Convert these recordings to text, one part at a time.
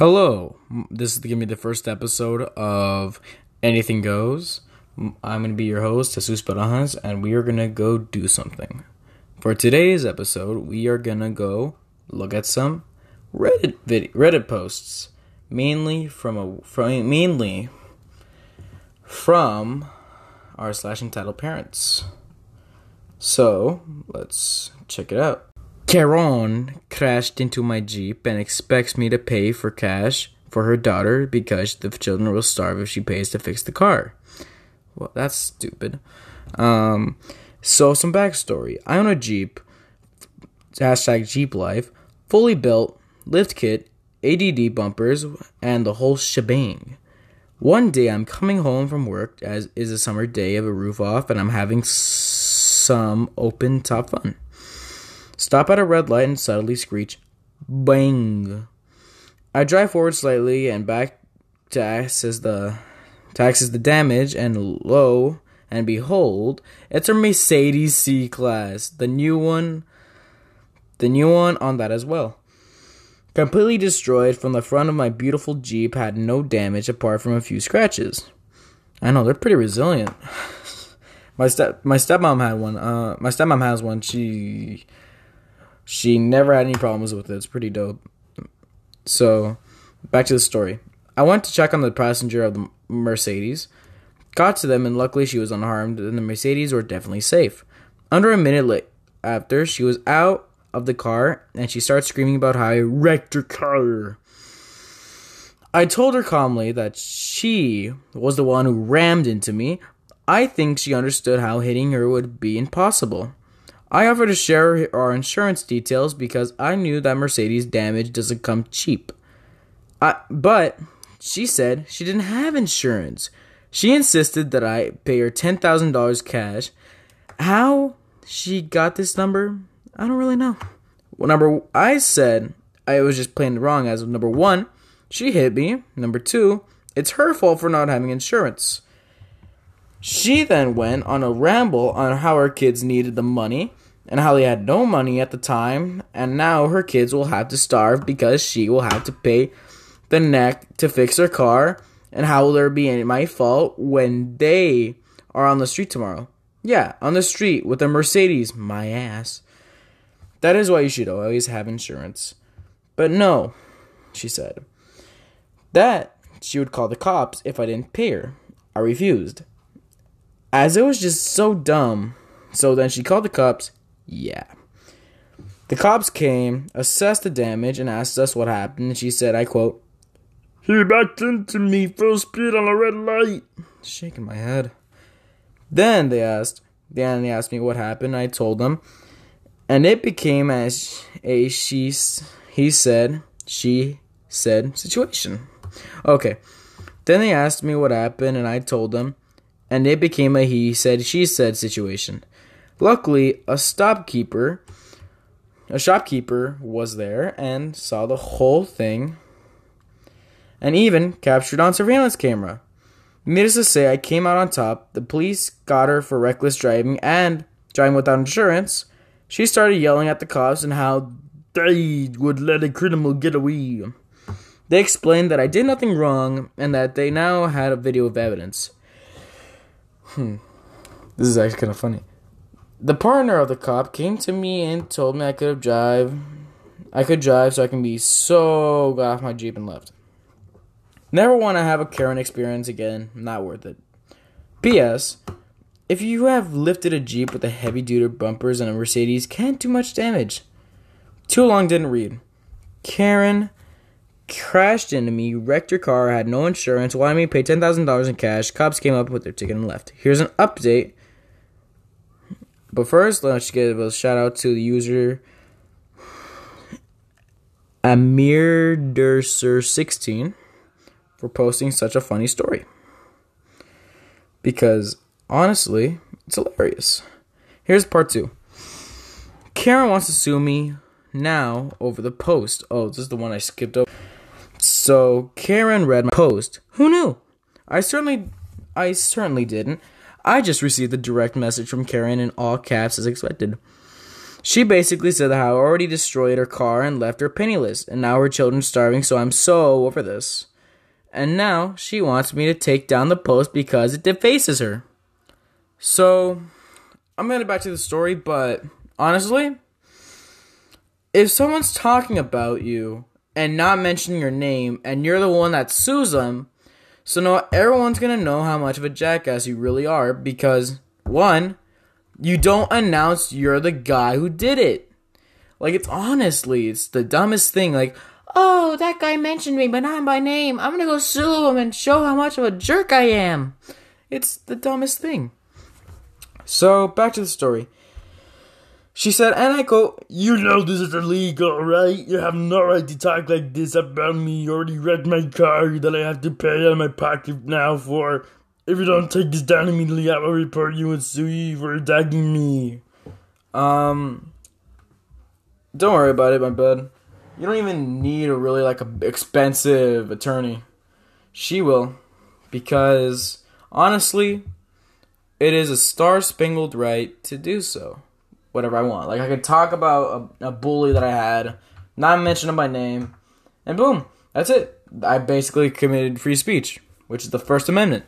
Hello, this is gonna be the first episode of Anything Goes. I'm gonna be your host, Jesus Barajas, and we are gonna go do something. For today's episode, we are gonna go look at some Reddit Reddit posts, mainly from a from mainly from r slash entitled parents. So let's check it out. Karen crashed into my Jeep and expects me to pay for cash for her daughter because the children will starve if she pays to fix the car. Well, that's stupid. Um, so, some backstory I own a Jeep, hashtag Jeep Life, fully built, lift kit, ADD bumpers, and the whole shebang. One day I'm coming home from work, as is a summer day of a roof off, and I'm having some open top fun. Stop at a red light and suddenly screech, bang. I drive forward slightly and back to assess the taxes the damage, and lo and behold, it's a Mercedes C Class, the new one, the new one on that as well. Completely destroyed from the front of my beautiful Jeep, had no damage apart from a few scratches. I know they're pretty resilient. my step my stepmom had one. Uh, my stepmom has one. She she never had any problems with it. It's pretty dope. So, back to the story. I went to check on the passenger of the Mercedes. Got to them, and luckily she was unharmed, and the Mercedes were definitely safe. Under a minute late after, she was out of the car, and she started screaming about how I wrecked her car. I told her calmly that she was the one who rammed into me. I think she understood how hitting her would be impossible. I offered to share our insurance details because I knew that Mercedes damage doesn't come cheap. I, but she said she didn't have insurance. She insisted that I pay her $10,000 cash. How she got this number, I don't really know. Well, number I said I was just playing wrong as number 1, she hit me. Number 2, it's her fault for not having insurance. She then went on a ramble on how her kids needed the money and how they had no money at the time, and now her kids will have to starve because she will have to pay the neck to fix her car, and how will there be any my fault when they are on the street tomorrow? Yeah, on the street with a Mercedes, my ass. That is why you should always have insurance. But no, she said. That she would call the cops if I didn't pay her. I refused. As it was just so dumb. So then she called the cops. Yeah. The cops came, assessed the damage, and asked us what happened. And she said, I quote, He backed into me full speed on a red light. Shaking my head. Then they asked, then they asked me what happened. I told them, and it became as a she, he said, she said situation. Okay. Then they asked me what happened, and I told them, and it became a he said, she said situation. Luckily, a stopkeeper, a shopkeeper was there and saw the whole thing and even captured on surveillance camera. Needless to say, I came out on top. The police got her for reckless driving and driving without insurance. She started yelling at the cops and how they would let a criminal get away. They explained that I did nothing wrong and that they now had a video of evidence. Hmm. This is actually kind of funny. The partner of the cop came to me and told me I could drive. I could drive so I can be so got off my Jeep and left. Never want to have a Karen experience again. Not worth it. P.S. If you have lifted a Jeep with a heavy duty bumpers and a Mercedes, can't do much damage. Too long didn't read. Karen crashed into me, wrecked your car, had no insurance, wanted me to pay $10,000 in cash. Cops came up with their ticket and left. Here's an update. But first, let's give a shout out to the user Amirderser16 for posting such a funny story. Because honestly, it's hilarious. Here's part two. Karen wants to sue me now over the post. Oh, this is the one I skipped over. So Karen read my post. Who knew? I certainly I certainly didn't. I just received a direct message from Karen in all caps as expected. She basically said how I already destroyed her car and left her penniless, and now her children's starving, so I'm so over this. And now she wants me to take down the post because it defaces her. So, I'm gonna back to the story, but honestly, if someone's talking about you and not mentioning your name, and you're the one that sues them, so now everyone's gonna know how much of a jackass you really are because one, you don't announce you're the guy who did it. Like it's honestly, it's the dumbest thing. Like, oh, that guy mentioned me, but not by name. I'm gonna go sue him and show how much of a jerk I am. It's the dumbest thing. So back to the story. She said, and I go, You know this is illegal, right? You have no right to talk like this about me. You already wrecked my car that I have to pay out of my pocket now for. If you don't take this down immediately, I will report you and sue you for attacking me. Um, don't worry about it, my bud. You don't even need a really like a expensive attorney. She will, because honestly, it is a star spangled right to do so whatever I want. Like I could talk about a, a bully that I had, not mention by name, and boom, that's it. I basically committed free speech, which is the First Amendment.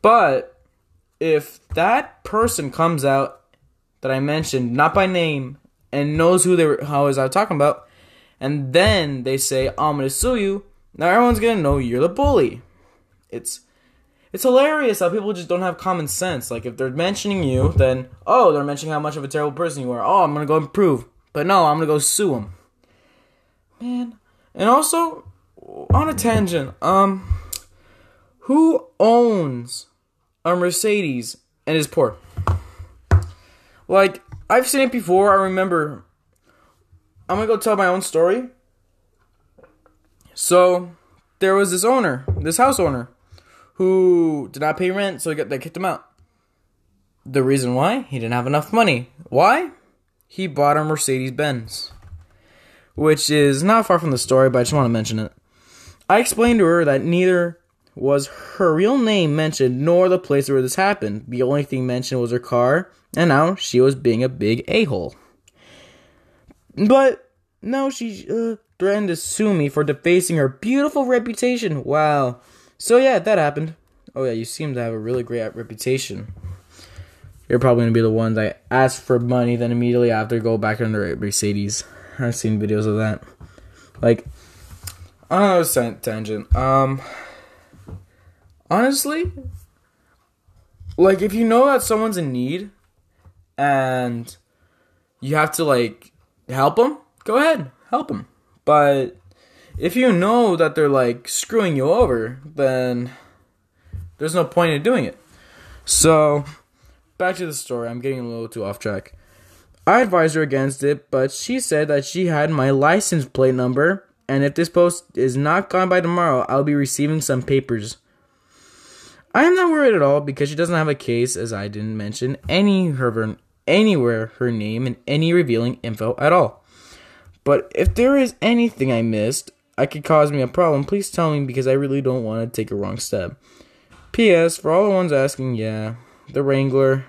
But if that person comes out that I mentioned, not by name, and knows who they were, how is I talking about, and then they say I'm gonna sue you, now everyone's gonna know you're the bully. It's it's hilarious how people just don't have common sense. Like if they're mentioning you, then oh, they're mentioning how much of a terrible person you are. Oh, I'm gonna go improve. But no, I'm gonna go sue them. Man, and also on a tangent, um, who owns a Mercedes and is poor? Like I've seen it before. I remember. I'm gonna go tell my own story. So there was this owner, this house owner who did not pay rent, so he got, they kicked him out. The reason why? He didn't have enough money. Why? He bought a Mercedes Benz. Which is not far from the story, but I just want to mention it. I explained to her that neither was her real name mentioned nor the place where this happened. The only thing mentioned was her car, and now she was being a big a hole. But now she uh, threatened to sue me for defacing her beautiful reputation. Wow. So yeah, that happened. Oh yeah, you seem to have a really great reputation. You're probably gonna be the one that ask for money, then immediately after go back the Mercedes. I've seen videos of that. Like, on a tangent. Um, honestly, like if you know that someone's in need, and you have to like help them, go ahead, help them. But if you know that they're like screwing you over, then there's no point in doing it. So, back to the story. I'm getting a little too off track. I advised her against it, but she said that she had my license plate number, and if this post is not gone by tomorrow, I'll be receiving some papers. I am not worried at all because she doesn't have a case, as I didn't mention any her anywhere her name and any revealing info at all. But if there is anything I missed, I could cause me a problem, please tell me because I really don't want to take a wrong step. P.S. For all the ones asking, yeah, the Wrangler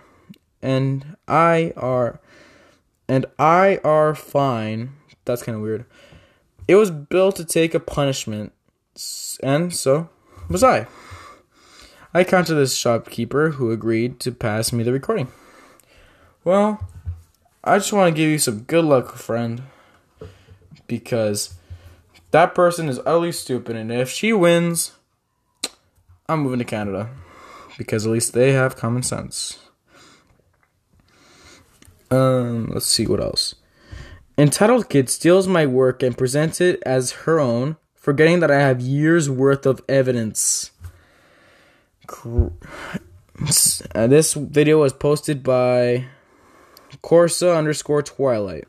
and I are and I are fine. That's kind of weird. It was built to take a punishment, and so was I. I counted this shopkeeper who agreed to pass me the recording. Well, I just want to give you some good luck, friend, because that person is utterly stupid, and if she wins, I'm moving to Canada because at least they have common sense. Um, let's see what else. Entitled Kid steals my work and presents it as her own, forgetting that I have years worth of evidence. Uh, this video was posted by Corsa underscore Twilight.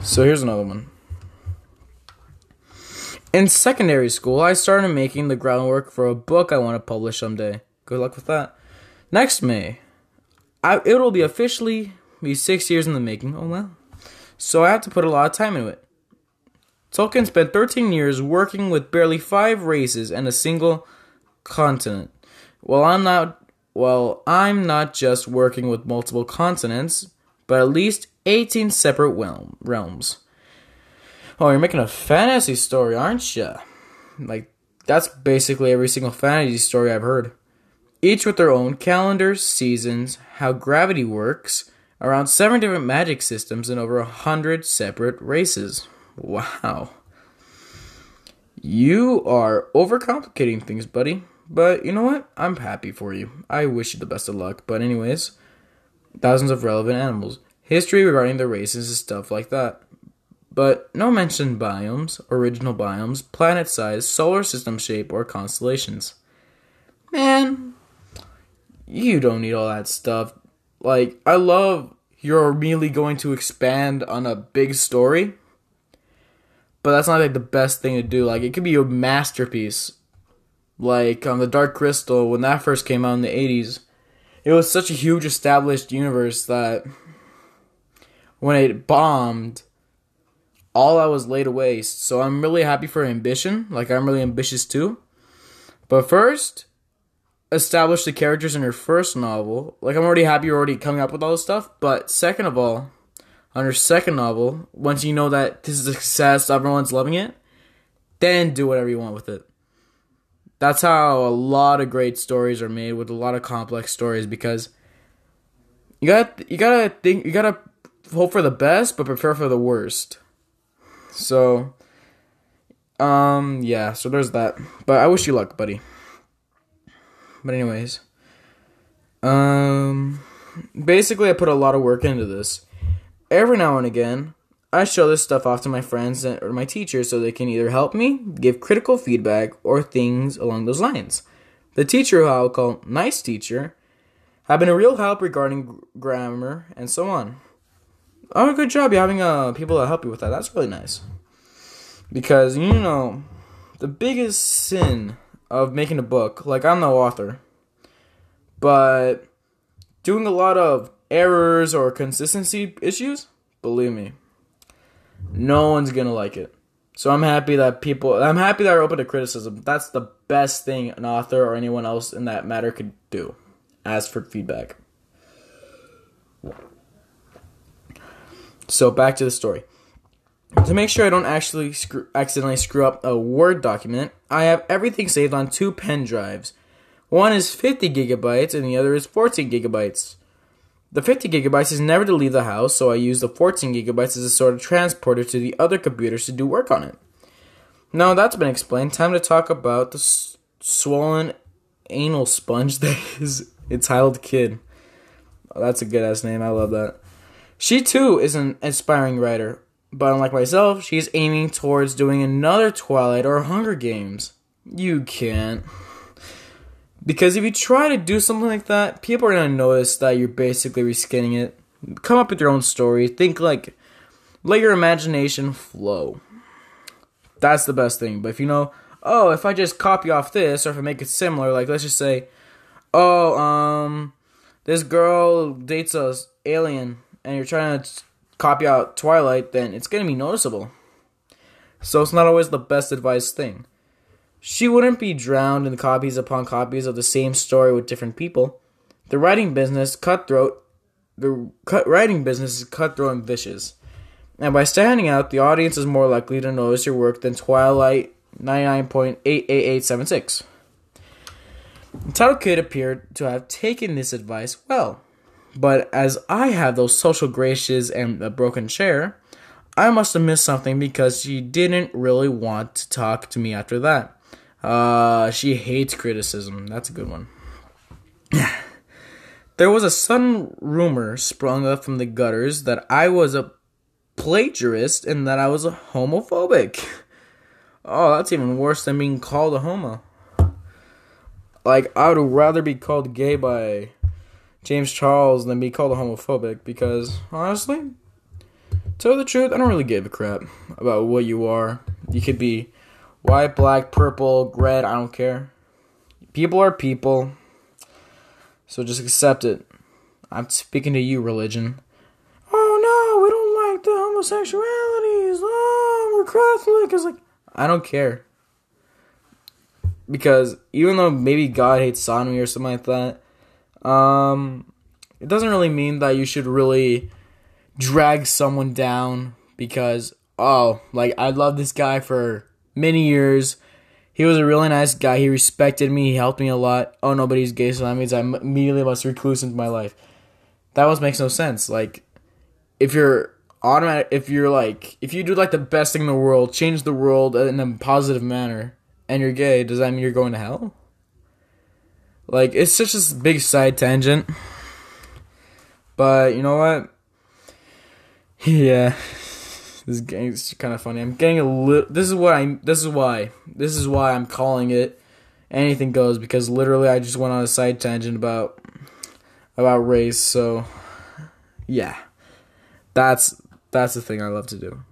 So here's another one. In secondary school, I started making the groundwork for a book I want to publish someday. Good luck with that. Next May, I, it will be officially be six years in the making. Oh well. So I have to put a lot of time into it. Tolkien spent 13 years working with barely five races and a single continent. Well, I'm not. Well, I'm not just working with multiple continents, but at least 18 separate realm- realms. Oh, you're making a fantasy story, aren't you? Like, that's basically every single fantasy story I've heard. Each with their own calendars, seasons, how gravity works, around seven different magic systems, and over a hundred separate races. Wow. You are overcomplicating things, buddy. But you know what? I'm happy for you. I wish you the best of luck. But, anyways, thousands of relevant animals, history regarding the races, and stuff like that. But no mention biomes, original biomes, planet size, solar system shape, or constellations. Man, you don't need all that stuff. Like, I love you're immediately going to expand on a big story, but that's not like the best thing to do. Like, it could be a masterpiece. Like on the Dark Crystal, when that first came out in the 80s, it was such a huge established universe that when it bombed, all I was laid waste. So I'm really happy for ambition. Like I'm really ambitious too. But first, establish the characters in your first novel. Like I'm already happy you're already coming up with all this stuff. But second of all, on your second novel, once you know that this is a success, everyone's loving it, then do whatever you want with it. That's how a lot of great stories are made with a lot of complex stories because you got you gotta think you gotta hope for the best but prepare for the worst. So, um, yeah. So there's that. But I wish you luck, buddy. But anyways, um, basically I put a lot of work into this. Every now and again, I show this stuff off to my friends or my teachers so they can either help me, give critical feedback, or things along those lines. The teacher, who I will call nice teacher, have been a real help regarding grammar and so on. Oh, good job! You're having uh, people that help you with that. That's really nice. Because you know, the biggest sin of making a book, like I'm no author, but doing a lot of errors or consistency issues, believe me, no one's gonna like it. So I'm happy that people I'm happy that are open to criticism. That's the best thing an author or anyone else in that matter could do. Ask for feedback. So back to the story. To make sure I don't actually screw, accidentally screw up a Word document, I have everything saved on two pen drives. One is 50 gigabytes and the other is 14 gigabytes. The 50 gigabytes is never to leave the house, so I use the 14 gigabytes as a sort of transporter to the other computers to do work on it. Now that's been explained, time to talk about the s- swollen anal sponge that is entitled Kid. Oh, that's a good ass name, I love that. She too is an aspiring writer, but unlike myself, she is aiming towards doing another Twilight or Hunger Games. You can't. Because if you try to do something like that, people are gonna notice that you're basically reskinning it. Come up with your own story. Think like, let your imagination flow. That's the best thing. But if you know, oh, if I just copy off this, or if I make it similar, like let's just say, oh, um, this girl dates a alien, and you're trying to copy out Twilight, then it's gonna be noticeable. So it's not always the best advice thing. She wouldn't be drowned in copies upon copies of the same story with different people. The writing business cutthroat. The cut writing business is cutthroat and vicious. And by standing out, the audience is more likely to notice your work than Twilight 99.88876. Title Kid appeared to have taken this advice well, but as I have those social graces and a broken chair, I must have missed something because she didn't really want to talk to me after that. Uh, she hates criticism. That's a good one. there was a sudden rumor sprung up from the gutters that I was a plagiarist and that I was a homophobic. Oh, that's even worse than being called a homo. Like, I would rather be called gay by James Charles than be called a homophobic because, honestly, tell the truth, I don't really give a crap about what you are. You could be white, black, purple, red, I don't care. People are people. So just accept it. I'm speaking to you, religion. Oh no, we don't like the homosexualities. Oh, we're Catholic. It's like, I don't care. Because even though maybe God hates sodomy or something like that, um, it doesn't really mean that you should really drag someone down because oh, like I love this guy for many years. He was a really nice guy. He respected me. He helped me a lot. Oh, nobody's gay, so that means I immediately must recluse into my life. That was makes no sense. Like, if you're automatic, if you're like, if you do like the best thing in the world, change the world in a positive manner, and you're gay, does that mean you're going to hell? Like, it's such a big side tangent. But you know what? Yeah. This is kind of funny. I'm getting a little. This is what I. This is why. This is why I'm calling it. Anything goes because literally I just went on a side tangent about about race. So yeah, that's that's the thing I love to do.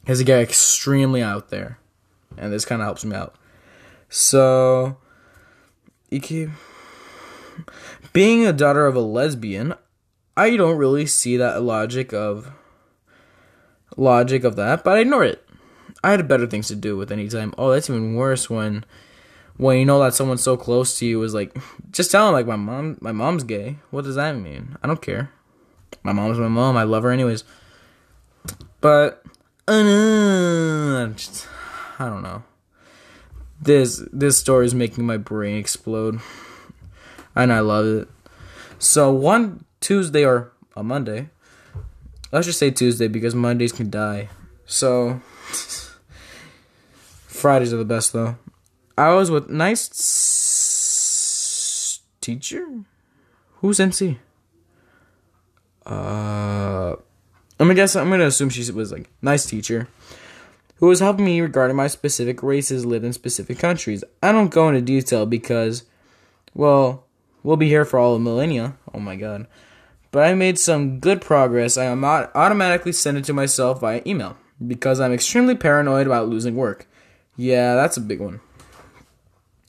Because to get extremely out there, and this kind of helps me out. So, Being a daughter of a lesbian, I don't really see that logic of logic of that, but I ignore it. I had better things to do with any time. Oh, that's even worse when when you know that someone so close to you is like just tell them like my mom my mom's gay. What does that mean? I don't care. My mom's my mom. I love her anyways. But uh, I don't know. This this story is making my brain explode. And I love it. So one Tuesday or a Monday, Let's just say Tuesday because Mondays can die. So Fridays are the best though. I was with nice teacher. Who's NC? Uh, I'm gonna guess. I'm gonna assume she was like nice teacher, who was helping me regarding my specific races lived in specific countries. I don't go into detail because, well, we'll be here for all of millennia. Oh my god but I made some good progress. I am automatically send it to myself via email because I'm extremely paranoid about losing work. Yeah, that's a big one.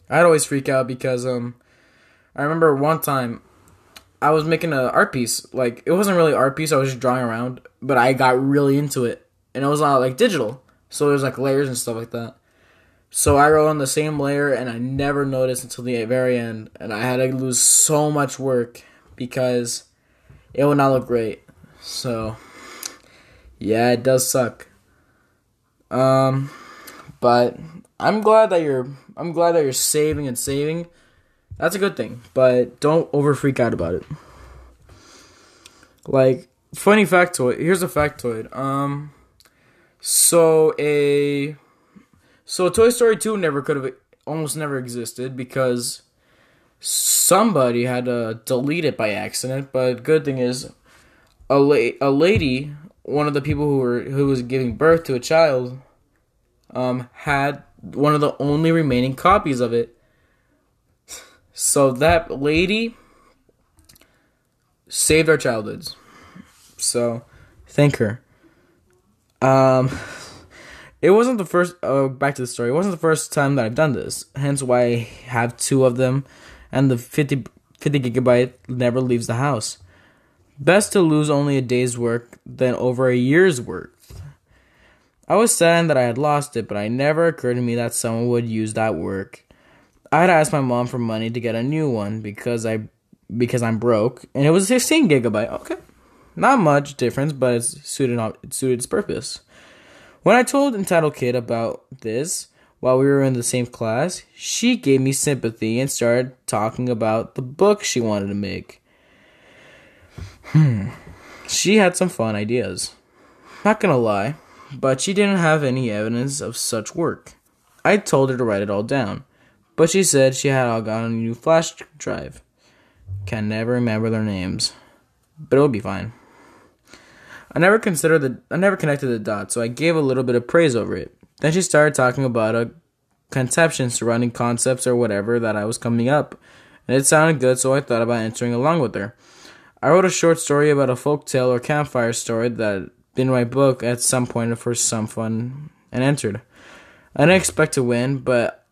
I'd always freak out because um I remember one time I was making an art piece. Like it wasn't really art piece, I was just drawing around, but I got really into it. And it was all like digital. So there's like layers and stuff like that. So I wrote on the same layer and I never noticed until the very end and I had to lose so much work because it would not look great. So, yeah, it does suck. Um, but I'm glad that you're. I'm glad that you're saving and saving. That's a good thing, but don't over freak out about it. Like funny factoid. Here's a factoid. Um, so a so Toy Story two never could have almost never existed because somebody had to delete it by accident. But good thing is, a la- a lady, one of the people who were who was giving birth to a child, um, had one of the only remaining copies of it. So that lady saved our childhoods. So thank her. Um it wasn't the first uh, back to the story. It wasn't the first time that I've done this. Hence why I have two of them and the 50, 50 gigabyte never leaves the house. Best to lose only a day's work than over a year's worth. I was sad that I had lost it, but it never occurred to me that someone would use that work. I had asked my mom for money to get a new one because I because I'm broke, and it was 16 gigabyte. Okay, not much difference, but it's suited it suited its purpose. When I told Entitled Kid about this, while we were in the same class, she gave me sympathy and started talking about the book she wanted to make. Hmm. She had some fun ideas. Not gonna lie, but she didn't have any evidence of such work. I told her to write it all down, but she said she had all got a new flash drive. Can never remember their names, but it'll be fine. I never considered the I never connected the dots, so I gave a little bit of praise over it. Then she started talking about uh, a conception surrounding concepts or whatever that I was coming up, and it sounded good, so I thought about entering along with her. I wrote a short story about a folk tale or campfire story that been in my book at some point for some fun and entered. I didn't expect to win, but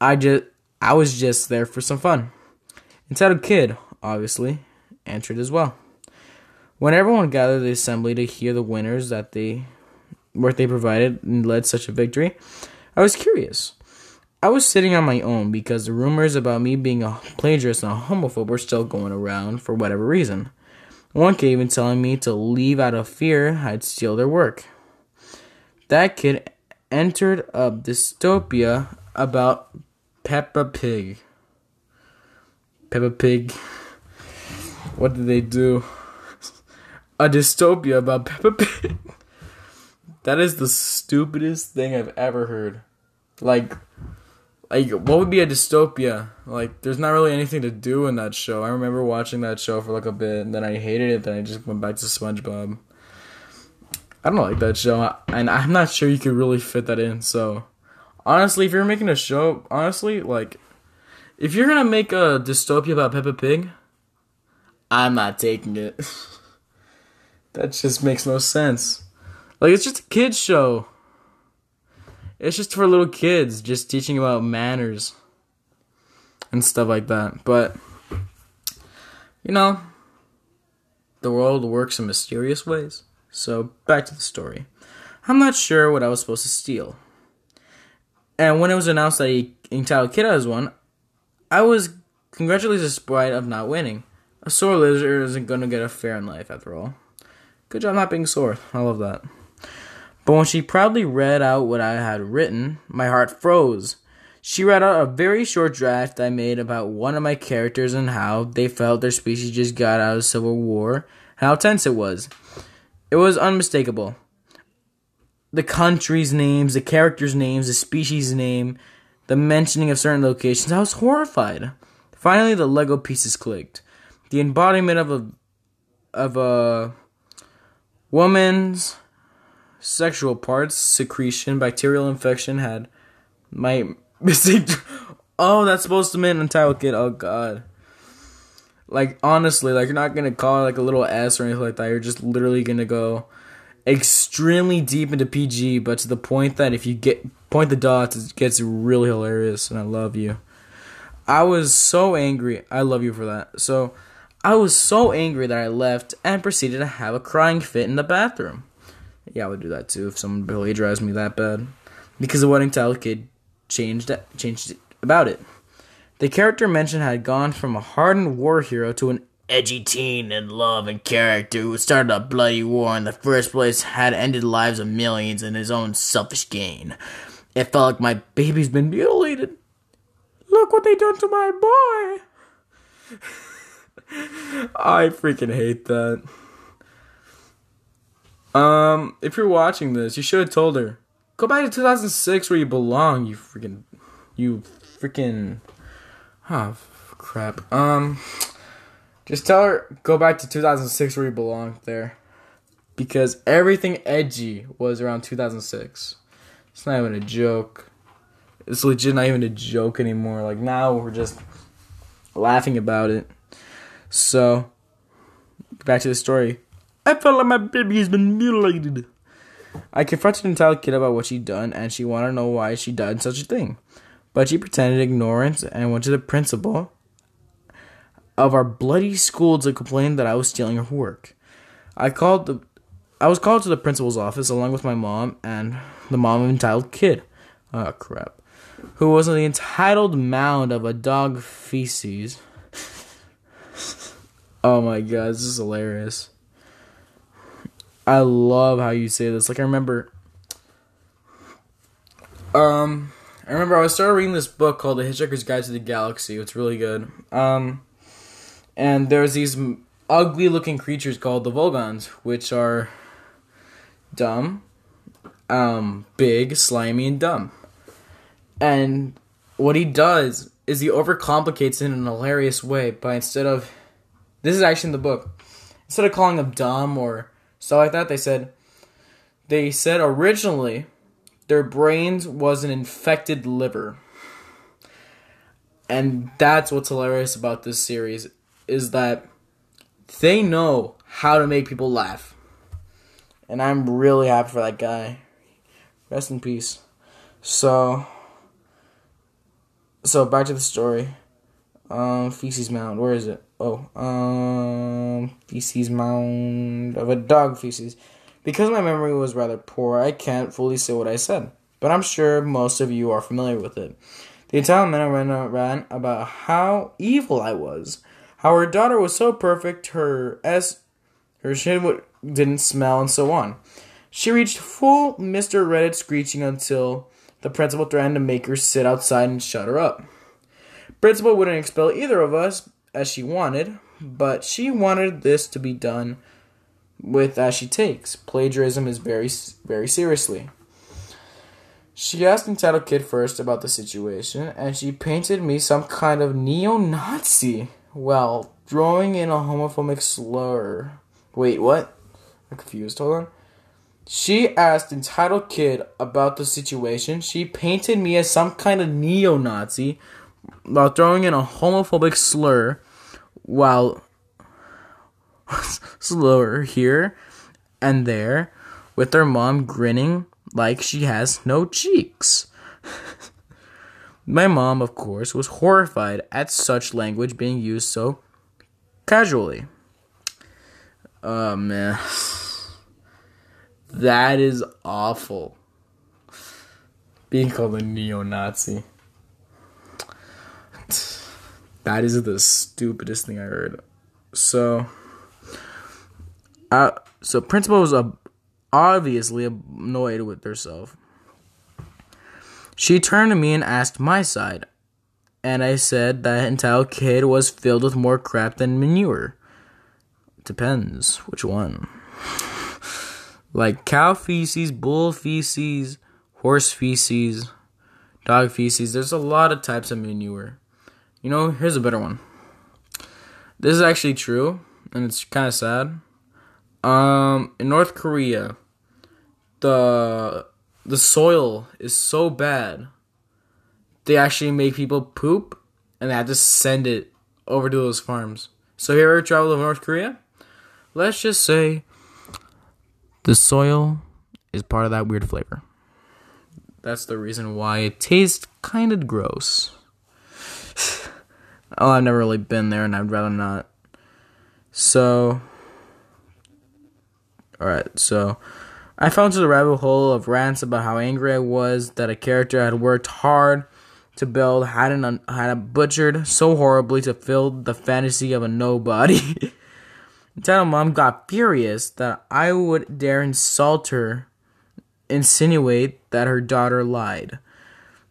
I just I was just there for some fun. Entitled Kid, obviously, entered as well. When everyone gathered the assembly to hear the winners that they work they provided and led such a victory, I was curious. I was sitting on my own because the rumors about me being a plagiarist and a homophobe were still going around for whatever reason. One kid even telling me to leave out of fear I'd steal their work. That kid entered a dystopia about Peppa Pig. Peppa Pig. What did they do? A dystopia about Peppa Pig. That is the stupidest thing I've ever heard. Like, like what would be a dystopia? Like, there's not really anything to do in that show. I remember watching that show for like a bit, and then I hated it. Then I just went back to SpongeBob. I don't like that show, and I'm not sure you could really fit that in. So, honestly, if you're making a show, honestly, like, if you're gonna make a dystopia about Peppa Pig, I'm not taking it. that just makes no sense. Like it's just a kids show. It's just for little kids, just teaching about manners and stuff like that. But you know, the world works in mysterious ways. So back to the story. I'm not sure what I was supposed to steal. And when it was announced that he entitled Kid has won, I was congratulated despite of not winning. A sore loser isn't gonna get a fair in life after all. Good job not being sore. I love that. But when she proudly read out what I had written, my heart froze. She read out a very short draft I made about one of my characters and how they felt their species just got out of civil war, how tense it was. It was unmistakable. The country's names, the characters' names, the species' name, the mentioning of certain locations, I was horrified. Finally, the Lego pieces clicked. The embodiment of a of a woman's sexual parts, secretion, bacterial infection had my mistake. Oh, that's supposed to mean entitled kid. Oh god. Like honestly, like you're not gonna call it like a little S or anything like that. You're just literally gonna go extremely deep into PG, but to the point that if you get point the dots, it gets really hilarious, and I love you. I was so angry. I love you for that. So, I was so angry that I left and proceeded to have a crying fit in the bathroom. Yeah, I would do that too if someone plagiarized me that bad. Because the wedding towel kid changed changed about it. The character mentioned had gone from a hardened war hero to an edgy teen in love and character who started a bloody war in the first place had ended lives of millions in his own selfish gain. It felt like my baby's been mutilated. Look what they done to my boy. I freaking hate that. Um, if you're watching this, you should have told her. Go back to 2006 where you belong, you freaking. You freaking. Oh, crap. Um. Just tell her, go back to 2006 where you belong there. Because everything edgy was around 2006. It's not even a joke. It's legit not even a joke anymore. Like now we're just laughing about it. So, back to the story. I felt like my baby has been mutilated. I confronted and told Kid about what she'd done, and she wanted to know why she'd done such a thing. But she pretended ignorance and went to the principal of our bloody school to complain that I was stealing her work. I called the I was called to the principal's office along with my mom and the mom of entitled kid. Oh crap. Who was on the entitled mound of a dog feces. Oh my god, this is hilarious. I love how you say this. Like I remember um I remember I was started reading this book called The Hitchhiker's Guide to the Galaxy. It's really good. Um and there's these ugly looking creatures called the Vogons, which are dumb, um, big, slimy, and dumb. And what he does is he overcomplicates it in an hilarious way by instead of this is actually in the book. Instead of calling them dumb or stuff like that, they said they said originally their brains was an infected liver. And that's what's hilarious about this series is that they know how to make people laugh. And I'm really happy for that guy. Rest in peace. So so back to the story. Um feces mound, where is it? Oh, um feces mound of a dog feces. Because my memory was rather poor, I can't fully say what I said, but I'm sure most of you are familiar with it. The Italian man ran, ran about how evil I was how her daughter was so perfect, her S Her shit w- didn't smell, and so on. She reached full Mr. Reddit screeching until the principal threatened to make her sit outside and shut her up. Principal wouldn't expel either of us as she wanted, but she wanted this to be done with as she takes. Plagiarism is very, very seriously. She asked Entitled Kid first about the situation, and she painted me some kind of neo Nazi while throwing in a homophobic slur. Wait, what? I'm confused. Hold on. She asked Entitled Kid about the situation. She painted me as some kind of neo Nazi while throwing in a homophobic slur while slur here and there with her mom grinning like she has no cheeks. My mom, of course, was horrified at such language being used so casually. Oh man. That is awful. Being called a neo Nazi. That is the stupidest thing I heard. So, uh, so principal was uh, obviously annoyed with herself. She turned to me and asked my side, and I said that entire kid was filled with more crap than manure. Depends which one. like cow feces, bull feces, horse feces, dog feces. There's a lot of types of manure. You know, here's a better one. This is actually true, and it's kind of sad. Um, in North Korea, the the soil is so bad. They actually make people poop, and they have to send it over to those farms. So, have you ever traveled to North Korea? Let's just say the soil is part of that weird flavor. That's the reason why it tastes kind of gross. Oh, I've never really been there, and I'd rather not. So, alright, so I fell into the rabbit hole of rants about how angry I was that a character I had worked hard to build hadn't had butchered so horribly to fill the fantasy of a nobody. Until mom got furious that I would dare insult her, insinuate that her daughter lied.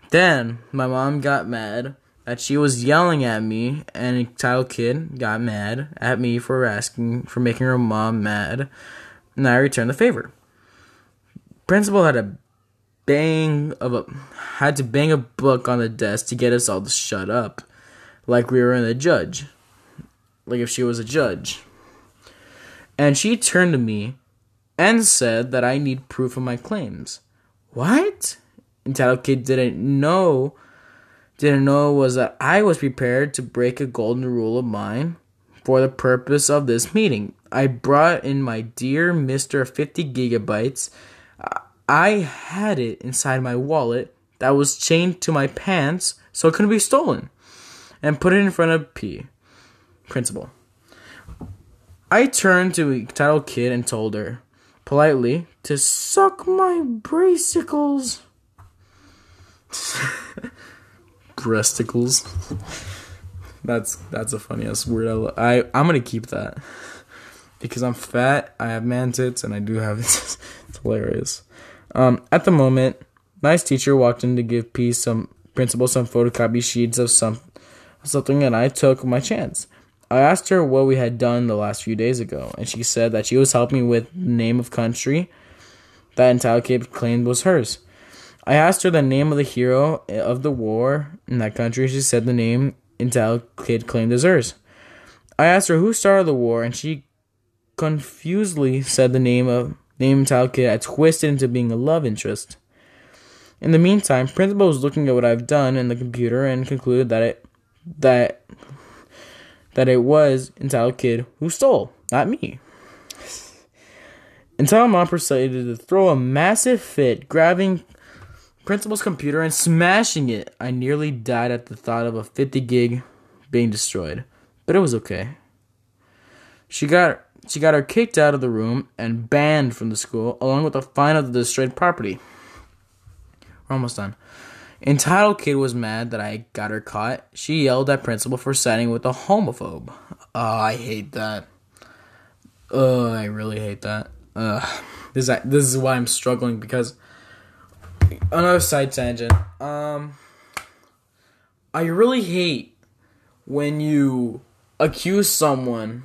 Then my mom got mad that she was yelling at me, and a child kid got mad at me for asking for making her mom mad, and I returned the favor. Principal had a bang of a had to bang a book on the desk to get us all to shut up, like we were in the judge, like if she was a judge. And she turned to me and said that I need proof of my claims. What? Entitled kid didn't know didn't know was that I was prepared to break a golden rule of mine for the purpose of this meeting. I brought in my dear Mr. 50 gigabytes. I had it inside my wallet that was chained to my pants so it couldn't be stolen and put it in front of P. Principal. I turned to a title kid and told her, politely, to suck my bracicles. breasticles. That's that's a funny ass word. I, I I'm gonna keep that because I'm fat. I have man tits, and I do have it's, it's hilarious. Um, at the moment, nice teacher walked in to give P some principal some photocopy sheets of some something, and I took my chance. I asked her what we had done the last few days ago, and she said that she was helping with name of country that entire kid claimed was hers. I asked her the name of the hero of the war in that country. She said the name Intel Kid claimed as hers. I asked her who started the war, and she confusedly said the name of name Intel Kid had twisted into being a love interest. In the meantime, Principal was looking at what I've done in the computer and concluded that it that that it was Intel Kid who stole, not me. Until Mom proceeded to throw a massive fit, grabbing Principal's computer and smashing it. I nearly died at the thought of a 50 gig being destroyed, but it was okay. She got she got her kicked out of the room and banned from the school, along with a fine of the destroyed property. We're almost done. Entitled kid was mad that I got her caught. She yelled at principal for siding with a homophobe. Oh, I hate that. Ugh, I really hate that. This is, this is why I'm struggling because another side tangent. Um, I really hate when you accuse someone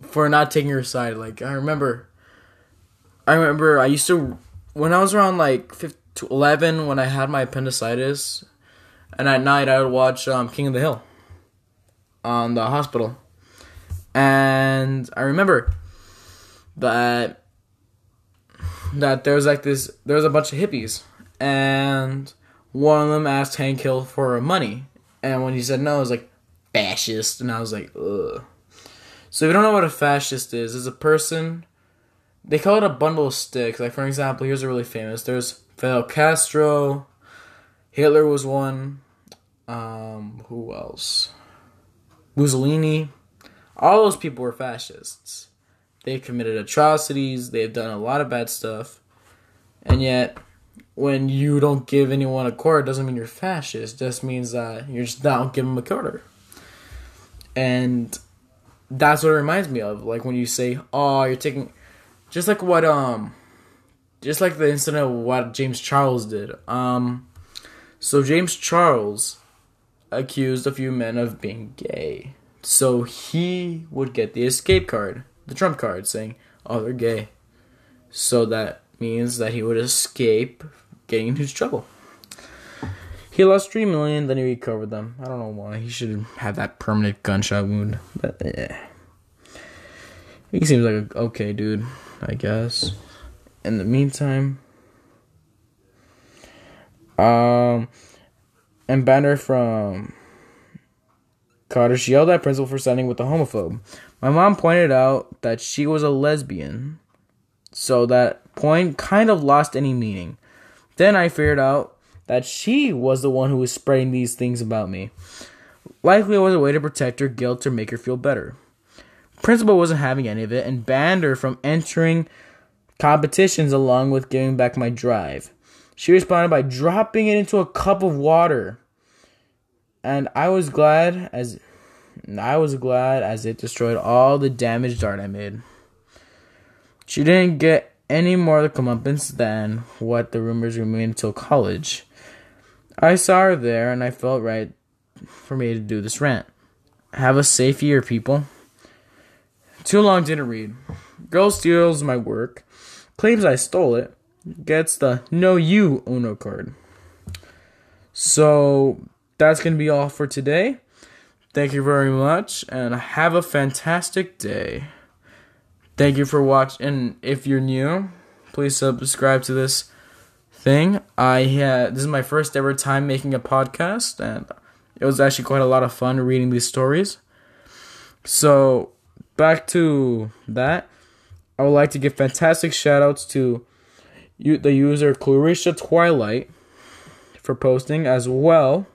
for not taking your side. Like I remember, I remember I used to when I was around like 15 11 when I had my appendicitis, and at night I would watch um, King of the Hill on the hospital, and I remember that that there was like this there was a bunch of hippies and one of them asked Hank Hill for money and when he said no, I was like fascist and I was like ugh. So if you don't know what a fascist is, it's a person they call it a bundle of sticks. Like for example, here's a really famous. There's Fidel Castro, Hitler was one. Um, who else? Mussolini. All those people were fascists. They committed atrocities. They've done a lot of bad stuff. And yet, when you don't give anyone a quarter, doesn't mean you're fascist. Just means that you're just not give them a quarter. And that's what it reminds me of. Like when you say, "Oh, you're taking," just like what um, just like the incident of what James Charles did. Um, so James Charles accused a few men of being gay. So he would get the escape card the trump card saying, "Oh, they're gay," so that means that he would escape getting into trouble. He lost three million, then he recovered them. I don't know why. He should have that permanent gunshot wound, but yeah. He seems like a okay dude, I guess. In the meantime, um, and Banner from Cottage yelled at principal for standing with the homophobe. My mom pointed out that she was a lesbian, so that point kind of lost any meaning. Then I figured out that she was the one who was spreading these things about me. Likely it was a way to protect her guilt or make her feel better. Principal wasn't having any of it and banned her from entering competitions along with giving back my drive. She responded by dropping it into a cup of water and I was glad as I was glad as it destroyed all the damaged art I made. She didn't get any more comeuppance than what the rumors remained until college. I saw her there and I felt right for me to do this rant. Have a safe year, people. Too long didn't read. Girl steals my work, claims I stole it, gets the no you Uno card. So that's going to be all for today. Thank you very much and have a fantastic day. Thank you for watching. And if you're new, please subscribe to this thing. I had this is my first ever time making a podcast and it was actually quite a lot of fun reading these stories. So, back to that. I would like to give fantastic shout outs to the user Clarissa Twilight for posting as well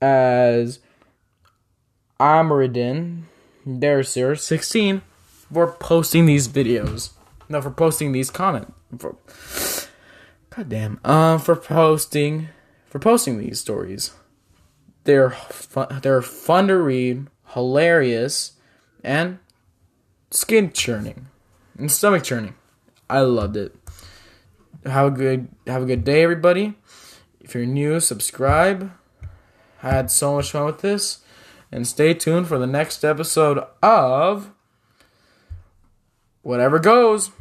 as Amaridin Dersir 16 for posting these videos. No, for posting these comment. For, God damn. Um, for posting, for posting these stories. They're fun, they're fun to read, hilarious, and skin churning and stomach churning. I loved it. Have a good have a good day, everybody. If you're new, subscribe. I had so much fun with this. And stay tuned for the next episode of Whatever Goes.